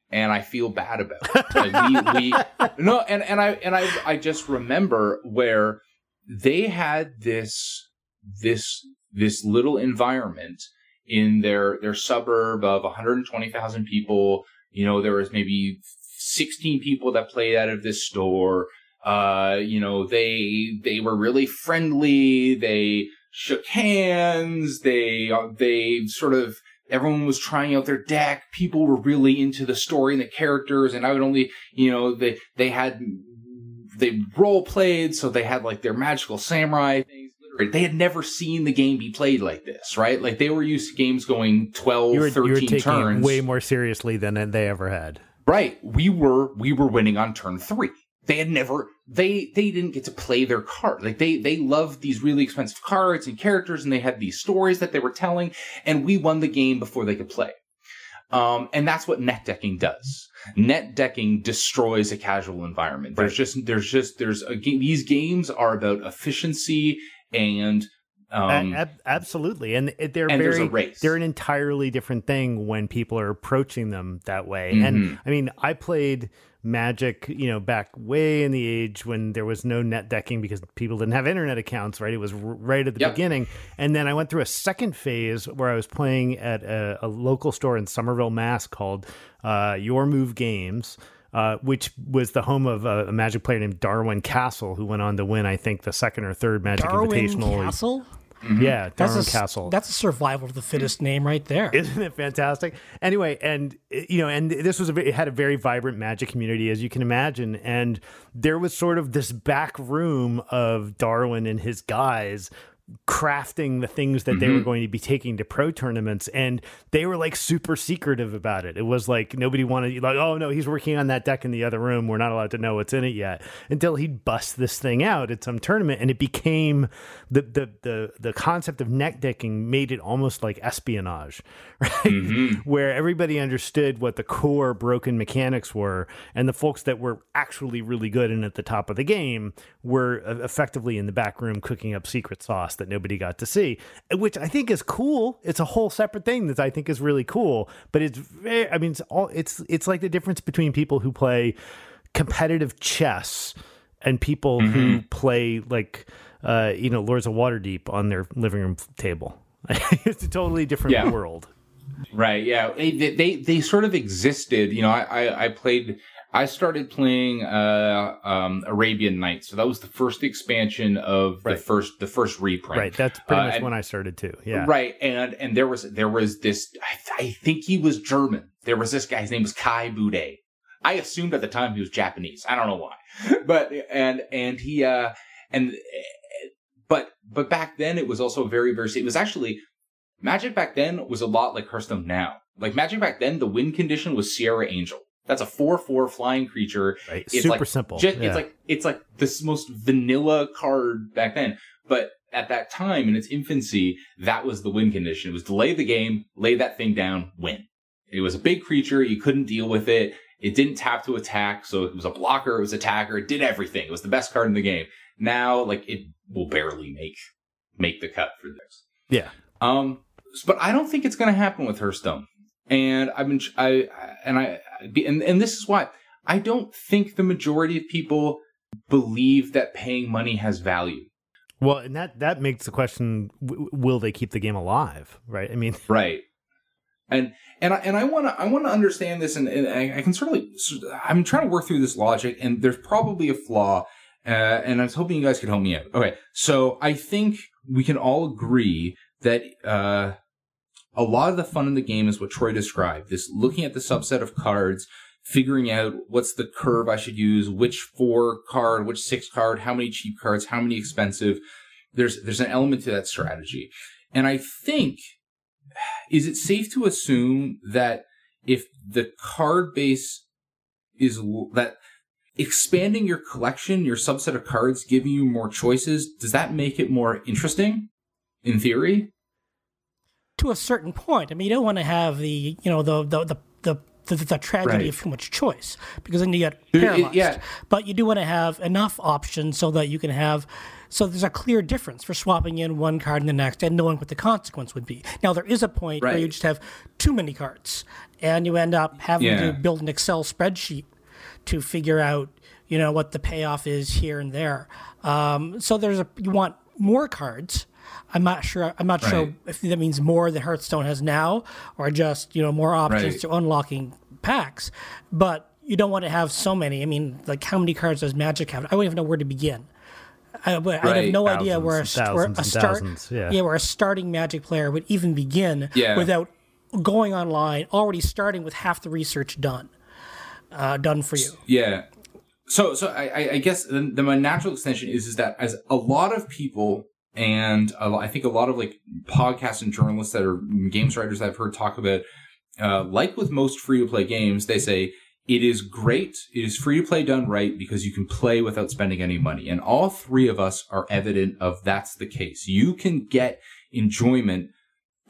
and I feel bad about it. Like we, we no, and and I and I I just remember where they had this this this little environment in their their suburb of 120,000 people. You know, there was maybe 16 people that played out of this store. Uh, you know, they they were really friendly. They shook hands. They uh, they sort of everyone was trying out their deck. People were really into the story and the characters, and I would only, you know, they they had they role played, so they had like their magical samurai things. They had never seen the game be played like this, right? Like they were used to games going 12, you were, 13 you were taking turns. way more seriously than they ever had. Right. We were we were winning on turn three they had never they they didn't get to play their card like they they loved these really expensive cards and characters and they had these stories that they were telling and we won the game before they could play Um, and that's what net decking does. Net decking destroys a casual environment. There's Right. just, there's just, there's a game. These games are about efficiency and, um, ab- absolutely, and they're and very a race. they're an entirely different thing when people are approaching them that way. Mhm. And I mean, I played Magic, you know, back way in the age when there was no net decking because people didn't have internet accounts, right? It was r- right at the Yep. beginning. And then I went through a second phase where I was playing at a, a local store in Somerville, Mass called uh, Your Move Games. Uh, which was the home of a, a magic player named Darwin Kastle, who went on to win, I think, the second or third Magic Darwin Invitational. Kastle. Mm-hmm. Yeah, That's Darwin a, Kastle. That's a survival of the fittest name right there. Isn't it fantastic? Anyway, and eh, you know, and this was a, it had a very vibrant magic community, as you can imagine, and there was sort of this back room of Darwin and his guys crafting the things that they were going to be taking to pro tournaments and they were like super secretive about it. It was like nobody wanted like oh no he's working on that deck in the other room. We're not allowed to know what's in it yet until he'd bust this thing out at some tournament and it became the the the, the concept of net decking made it almost like espionage right? Where everybody understood what the core broken mechanics were and the folks that were actually really good and at the top of the game were uh, effectively in the back room cooking up secret sauce that nobody got to see which i think is cool it's a whole separate thing that i think is really cool but it's very i mean it's all it's it's like the difference between people who play competitive chess and people who play like uh you know lords of waterdeep on their living room table it's a totally different Yeah. world Right. Yeah. They, they they sort of existed. You know, I I, I played. I started playing uh, um, Arabian Nights, so that was the first expansion of the first the first reprint. Right. That's pretty Uh, much and- when I started too. Yeah. Right, and and there was there was this. I, I think he was German. There was this guy. His name was Kai Budde. I assumed at the time he was Japanese. I don't know why, but and and he uh and but but back then it was also very very. It was actually Magic back then was a lot like Hearthstone now. Like Magic back then, the win condition was Serra Angel. That's a four four flying creature Right. it's Super like, simple. ju- Yeah. It's like it's like this most vanilla card back then. But at that time in its infancy, that was the win condition. It was delay the game, lay that thing down, win. It was a big creature. You couldn't deal with it. It didn't tap to attack, so it was a blocker. It was attacker. It did everything. It was the best card in the game. Now, like it will barely make make the cut for this. yeah. Um, but I don't think it's going to happen with Hearthstone. And I've been, I, and I, and, and this is why I don't think the majority of people believe that paying money has value. Well, and that that makes the question: w- Will they keep the game alive? Right. I mean, Right. And, and I, and I want to, I want to understand this and, and I, I can certainly I'm trying to work through this logic and there's probably a flaw. Uh, and I was hoping you guys could help me out. Okay. So I think we can all agree that, uh, a lot of the fun in the game is what Troy described. This looking at the subset of cards, figuring out what's the curve I should use, which four card, which six card, how many cheap cards, how many expensive. There's there's an element to that strategy. And I think is it safe to assume that if the card base is that expanding your collection, your subset of cards, giving you more choices, does that make it more interesting in theory? To a certain point. I mean, you don't want to have the you know the the the the, the, the tragedy Right. of too much choice because then you get paralyzed. yeah. But you do want to have enough options so that you can have so there's a clear difference for swapping in one card and the next and knowing what the consequence would be. Now there is a point where you just have too many cards and you end up having Yeah. to build an Excel spreadsheet to figure out you know what the payoff is here and there. Um, so there's a you want more cards. I'm not sure. I'm not sure if that means more than Hearthstone has now, or just you know more options Right. to unlocking packs. But you don't want to have so many. I mean, like how many cards does Magic have? I don't even know where to begin. I, I have Right. no idea where a, Thousands where a start, thousands, yeah. where a starting Magic player would even begin Yeah. without going online, already starting with half the research done, uh, done for you. Yeah. So, so I, I- I guess the, the my natural extension is is that as a lot of people and I think a lot of like podcasts and journalists that are games writers I've heard talk about, uh, like with most free to play games, they say it is great. It is free to play done right because you can play without spending any money. And all three of us are evident of that's the case. You can get enjoyment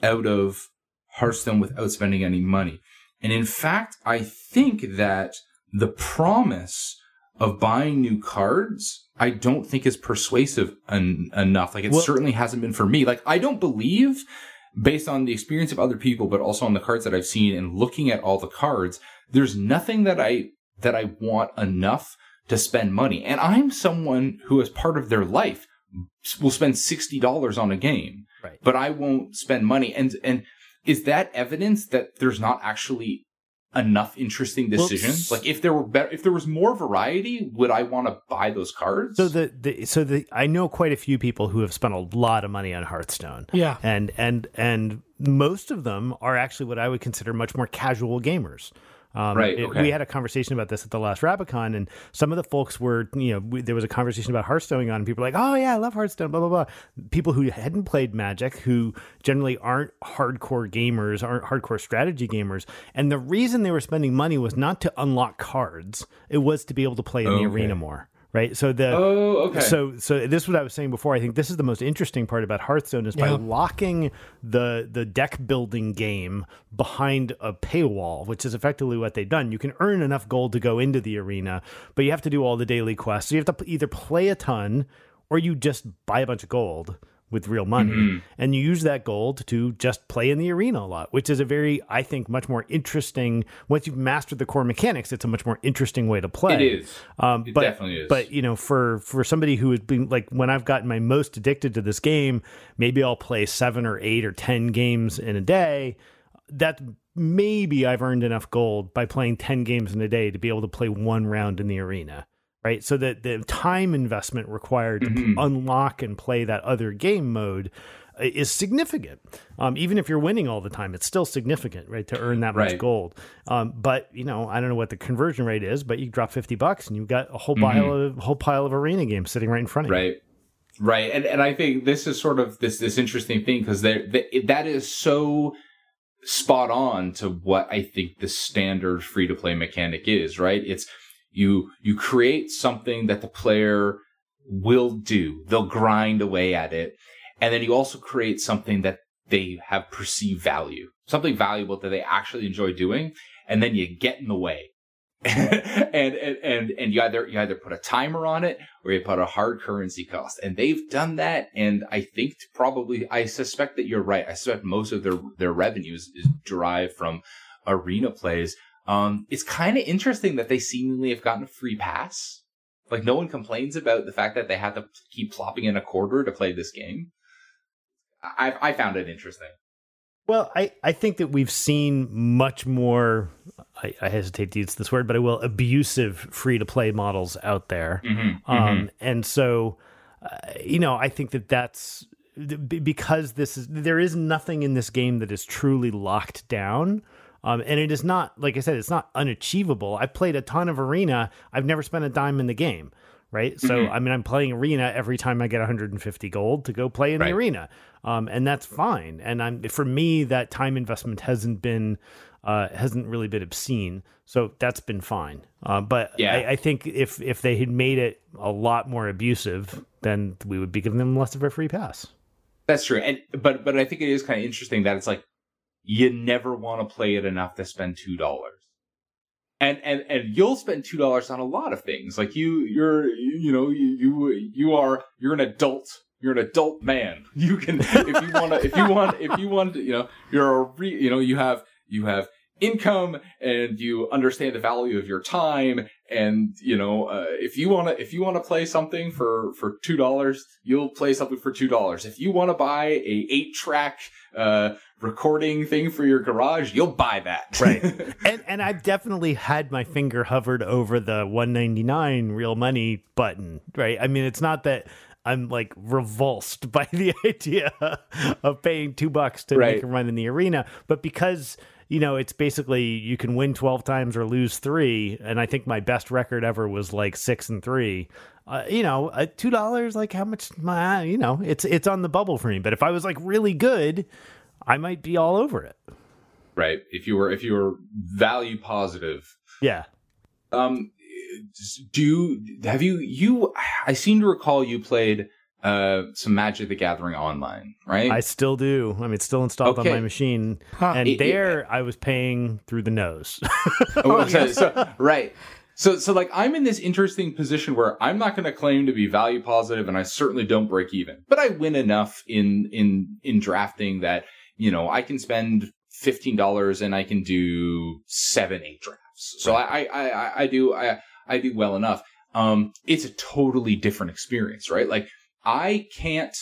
out of Hearthstone without spending any money. And in fact, I think that the promise of buying new cards, I don't think is persuasive en- enough. Like it well, certainly hasn't been for me. Like I don't believe based on the experience of other people, but also on the cards that I've seen and looking at all the cards, there's nothing that I, that I want enough to spend money. And I'm someone who as part of their life will spend $60 on a game, right. but I won't spend money. And, and is that evidence that there's not actually enough interesting decisions. Well, like if there were better, if there was more variety, would I want to buy those cards? So the, the so the I know quite a few people who have spent a lot of money on Hearthstone. Yeah, and and and most of them are actually what I would consider much more casual gamers. Um, right. Okay. It, we had a conversation about this at the last Rabicon, and some of the folks were, you know, we, there was a conversation about Hearthstone going on, and people were like, "Oh yeah, I love Hearthstone." Blah blah blah. People who hadn't played Magic, who generally aren't hardcore gamers, aren't hardcore strategy gamers, and the reason they were spending money was not to unlock cards; it was to be able to play in okay. the arena more right? So the oh okay. So so this is what I was saying before. I think this is the most interesting part about Hearthstone is by yeah. locking the the deck building game behind a paywall, which is effectively what they've done. You can earn enough gold to go into the arena, but you have to do all the daily quests. So you have to either play a ton or you just buy a bunch of gold with real money. Mm-hmm. and you use that gold to just play in the arena a lot which is a very i think much more interesting once you've mastered the core mechanics it's a much more interesting way to play. It is. Um, it but, definitely is. but you know for for somebody who has been like when i've gotten my most addicted to this game maybe i'll play seven or eight or ten games in a day. That maybe i've earned enough gold by playing 10 games in a day to be able to play one round in the arena right? So that the time investment required mm-hmm. to unlock and play that other game mode uh, is significant. Um, even if you're winning all the time, it's still significant, right? To earn that right. much gold. Um, but you know, I don't know what the conversion rate is, but you drop fifty bucks and you've got a whole mm-hmm. pile of whole pile of arena games sitting right in front of right. you. Right. Right, and and I think this is sort of this this interesting thing because that is so spot on to what I think the standard free to play mechanic is. Right, it's you you create something that the player will do. They'll grind away at it. And then you also create something that they have perceived value, something valuable that they actually enjoy doing. And then you get in the way. and, and, and, and you either, you either put a timer on it or you put a hard currency cost. And they've done that. And I think probably, I suspect that you're right. I suspect most of their, their revenues is derived from arena plays. Um, it's kind of interesting that they seemingly have gotten a free pass. Like no one complains about the fact that they have to keep plopping in a quarter to play this game. I I found it interesting. Well, I, I think that we've seen much more, I, I hesitate to use this word, but I will, abusive free to play models out there. Mm-hmm, um, mm-hmm. And so, uh, you know, I think that that's because this is, there is nothing in this game that is truly locked down. Um, and it is not, like I said, it's not unachievable. I've played a ton of Arena. I've never spent a dime in the game, right? So, mm-hmm. I mean, I'm playing Arena every time I get 150 gold to go play in right. the Arena. Um, and that's fine. And I'm, for me, that time investment hasn't been, uh, hasn't really been obscene. So that's been fine. Uh, but yeah. I, I, think if, if they had made it a lot more abusive, then we would be giving them less of a free pass. That's true. And, but, but I think it is kind of interesting that it's like, you never want to play it enough to spend two dollars. And, and and you'll spend two dollars on a lot of things. Like you, you're, you know, you, you are you're an adult. You're an adult man. You can if you want to if you want if you want you know you're a re, you know you have you have income and you understand the value of your time and you know uh, if you want to if you want to play something for for two dollars you'll play something for two dollars if you want to buy a eight track uh, recording thing for your garage, you'll buy that. right. And and I've definitely had my finger hovered over the 199 real money button, right? I mean, it's not that I'm like revulsed by the idea of paying 2 bucks to right. make a run in the arena, but because you know, it's basically you can win 12 times or lose 3, and I think my best record ever was like 6 and 3. Uh, you know, uh, two dollars, like how much? My, you know, it's it's on the bubble for me. But if I was like really good, I might be all over it. Right. If you were if you were value positive. Yeah. Um do you have you you I seem to recall you played uh, some Magic the Gathering online, right? I still do. I mean, it's still installed Okay. on my machine, Huh. and It- it- there I was paying through the nose. Oh, so, so- right. So, so like I'm in this interesting position where I'm not going to claim to be value positive, and I certainly don't break even, but I win enough in in in drafting that you know I can spend fifteen dollars and I can do seven, eight drafts. So I, I, I, I do I I do well enough. Um, it's a totally different experience, right? Like I can't.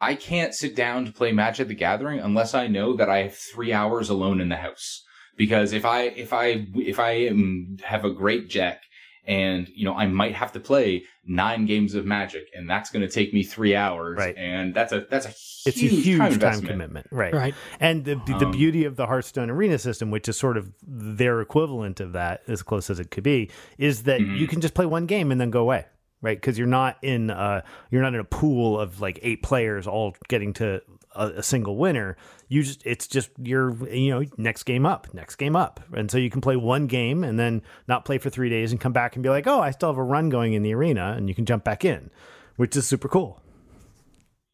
I can't sit down to play Magic the Gathering unless I know that I have three hours alone in the house because if I if I if I am, have a great deck and you know I might have to play nine games of Magic and that's going to take me three hours Right. and that's a that's a it's huge a huge time, time, investment. commitment, right? Right. And the the Um, beauty of the Hearthstone Arena system, which is sort of their equivalent of that, as close as it could be, is that Mhm. you can just play one game and then go away, right? Because you're not in uh you're not in a pool of like eight players all getting to a, a single winner. You just it's just you're you know next game up, next game up, and so you can play one game and then not play for three days and come back and be like, oh, I still have a run going in the arena, and you can jump back in, which is super cool.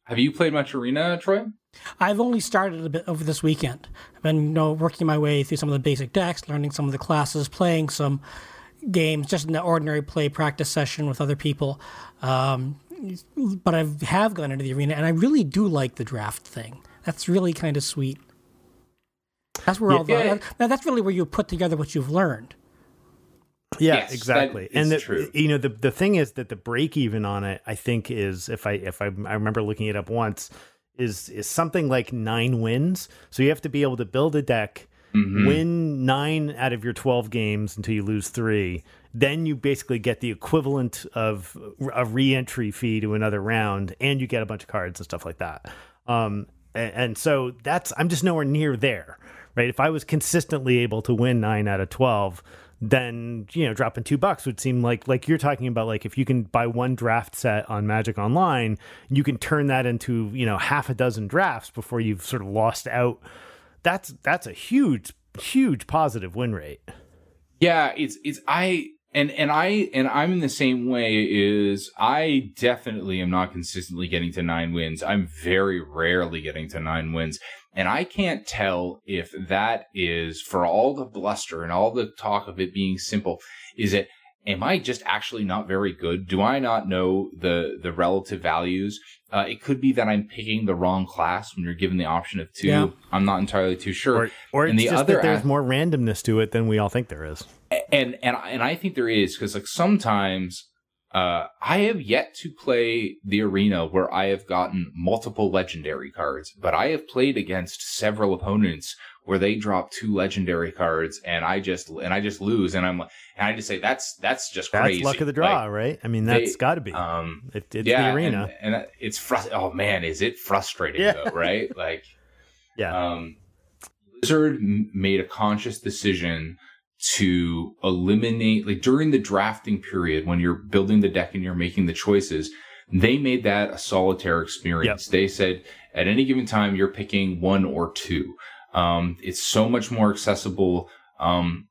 Have you played much Arena, Troy? I've only started a bit over this weekend. I've been, you know, working my way through some of the basic decks, learning some of the classes, playing some games, just in the ordinary play practice session with other people. Um, but I have gone into the arena, and I really do like the draft thing. That's really kind of sweet. That's where all the, Yeah. that- that's really where you put together what you've learned. Yeah, Yes, exactly. And the, true. you know the the thing is that the break even on it, I think, is if I if I, I remember looking it up once, is is something like nine wins. So you have to be able to build a deck, Mm-hmm. win nine out of your twelve games until you lose three. Then you basically get the equivalent of a re-entry fee to another round, and you get a bunch of cards and stuff like that. Um, and, and so that's I'm just nowhere near there, right? If I was consistently able to win nine out of twelve, then you know dropping two bucks would seem like like you're talking about like if you can buy one draft set on Magic Online, you can turn that into you know half a dozen drafts before you've sort of lost out. That's that's a huge huge positive win rate. Yeah, it's it's I and and I and I'm in the same way is I definitely am not consistently getting to 9 wins. I'm very rarely getting to 9 wins. And I can't tell if that is for all the bluster and all the talk of it being simple is it am I just actually not very good? Do I not know the the relative values? Uh, it could be that I'm picking the wrong class when you're given the option of two. Yeah. I'm not entirely too sure. Or or And it's the just other that there's more randomness to it than we all think there is. and and I- and I think there is because like sometimes uh I have yet to play the arena where I have gotten multiple legendary cards, but I have played against several opponents where they drop two legendary cards and I just and I just lose and I'm like and I just say that's that's just That's crazy. luck of the draw, Like, right? I mean, that's got to be. um it, it's yeah, the arena. and, and it's frust- oh man, is it frustrating Yeah. though, right? Like yeah. um, Blizzard made a conscious decision to eliminate, like during the drafting period, when you're building the deck and you're making the choices, they made that a solitaire experience. They said at any given time, you're picking one or two. Um, it's so much more accessible. Um,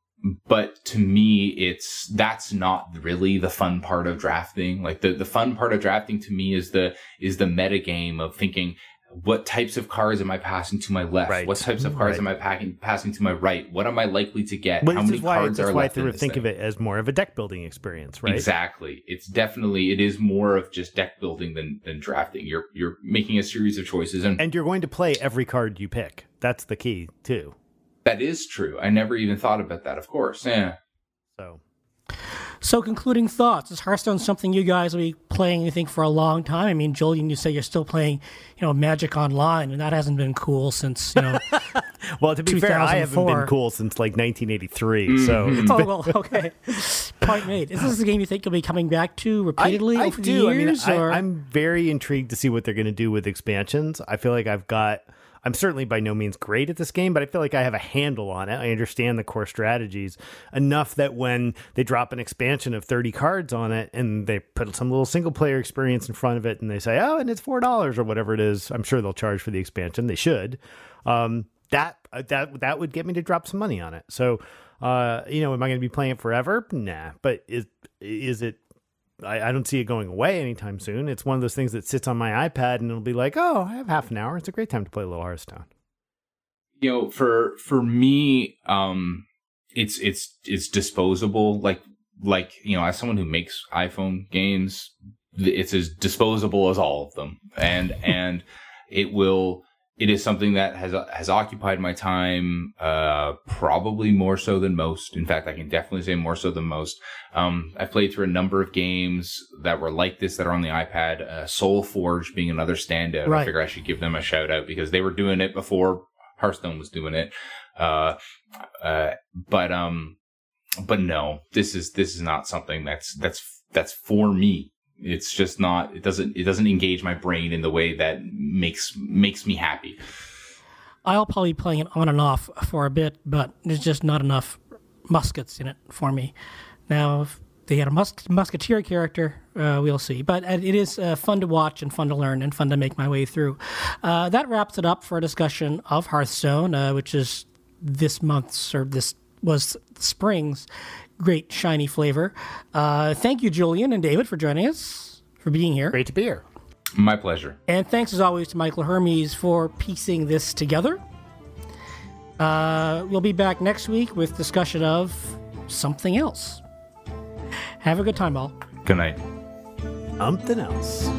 but to me, it's that's not really the fun part of drafting. Like the, the fun part of drafting to me is the is the meta game of thinking what types of cards am I passing to my left? Right. What types of cards Right. am I packing, passing to my right? What am I likely to get? How many why, cards that's are why I left of this think thing? of it as more of a deck building experience, right? Exactly. It's definitely it is more of just deck building than than drafting. You're you're making a series of choices, and, And you're going to play every card you pick. That's the key too. that is true. I never even thought about that. Of course, yeah. So So, concluding thoughts: Is Hearthstone something you guys will be playing? You think for a long time? I mean, Julian, you say you're still playing, you know, Magic Online, and that hasn't been cool since you know. Well, to be fair, I haven't been cool since like 1983. Mm-hmm. So it's oh been- well, okay. Point made. Is this a game you think you'll be coming back to repeatedly I over do. the I mean, years? I, or I'm very intrigued to see what they're going to do with expansions. I feel like I've got. I'm certainly by no means great at this game, but I feel like I have a handle on it. I understand the core strategies enough that when they drop an expansion of 30 cards on it and they put some little single player experience in front of it and they say, oh, and it's $4 or whatever it is, I'm sure they'll charge for the expansion. They should. Um, that, that, that would get me to drop some money on it. So, uh, you know, am I going to be playing it forever? Nah, but is, is it I, I, don't see it going away anytime soon. It's one of those things that sits on my iPad and it'll be like, oh, I have half an hour. It's a great time to play a little Hearthstone. You know, for for me, um, it's it's it's disposable. Like like you know, as someone who makes iPhone games, it's as disposable as all of them, and and it will it is something that has has occupied my time uh, probably more so than most. In fact, I can definitely say more so than most. Um, I've played through a number of games that were like this that are on the iPad. Uh, SolForge being another standout. Right. I figure I should give them a shout out because they were doing it before Hearthstone was doing it. Uh, uh but um, but no, this is this is not something that's that's that's for me it's just not it doesn't it doesn't engage my brain in the way that makes makes me happy. I'll probably playing it on and off for a bit but there's just not enough muskets in it for me. Now if they had a mus- musketeer character uh, we'll see. But it is uh, fun to watch and fun to learn and fun to make my way through. Uh, that wraps it up for a discussion of hearthstone uh, which is this month's or this was spring's great shiny flavor. Uh, thank you, Julian and David, for joining us, for being here. Great to be here. My pleasure. And thanks as always to Michael Hermes for piecing this together. Uh, we'll be back next week with discussion of something else. Have a good time, all. Good night. Something else.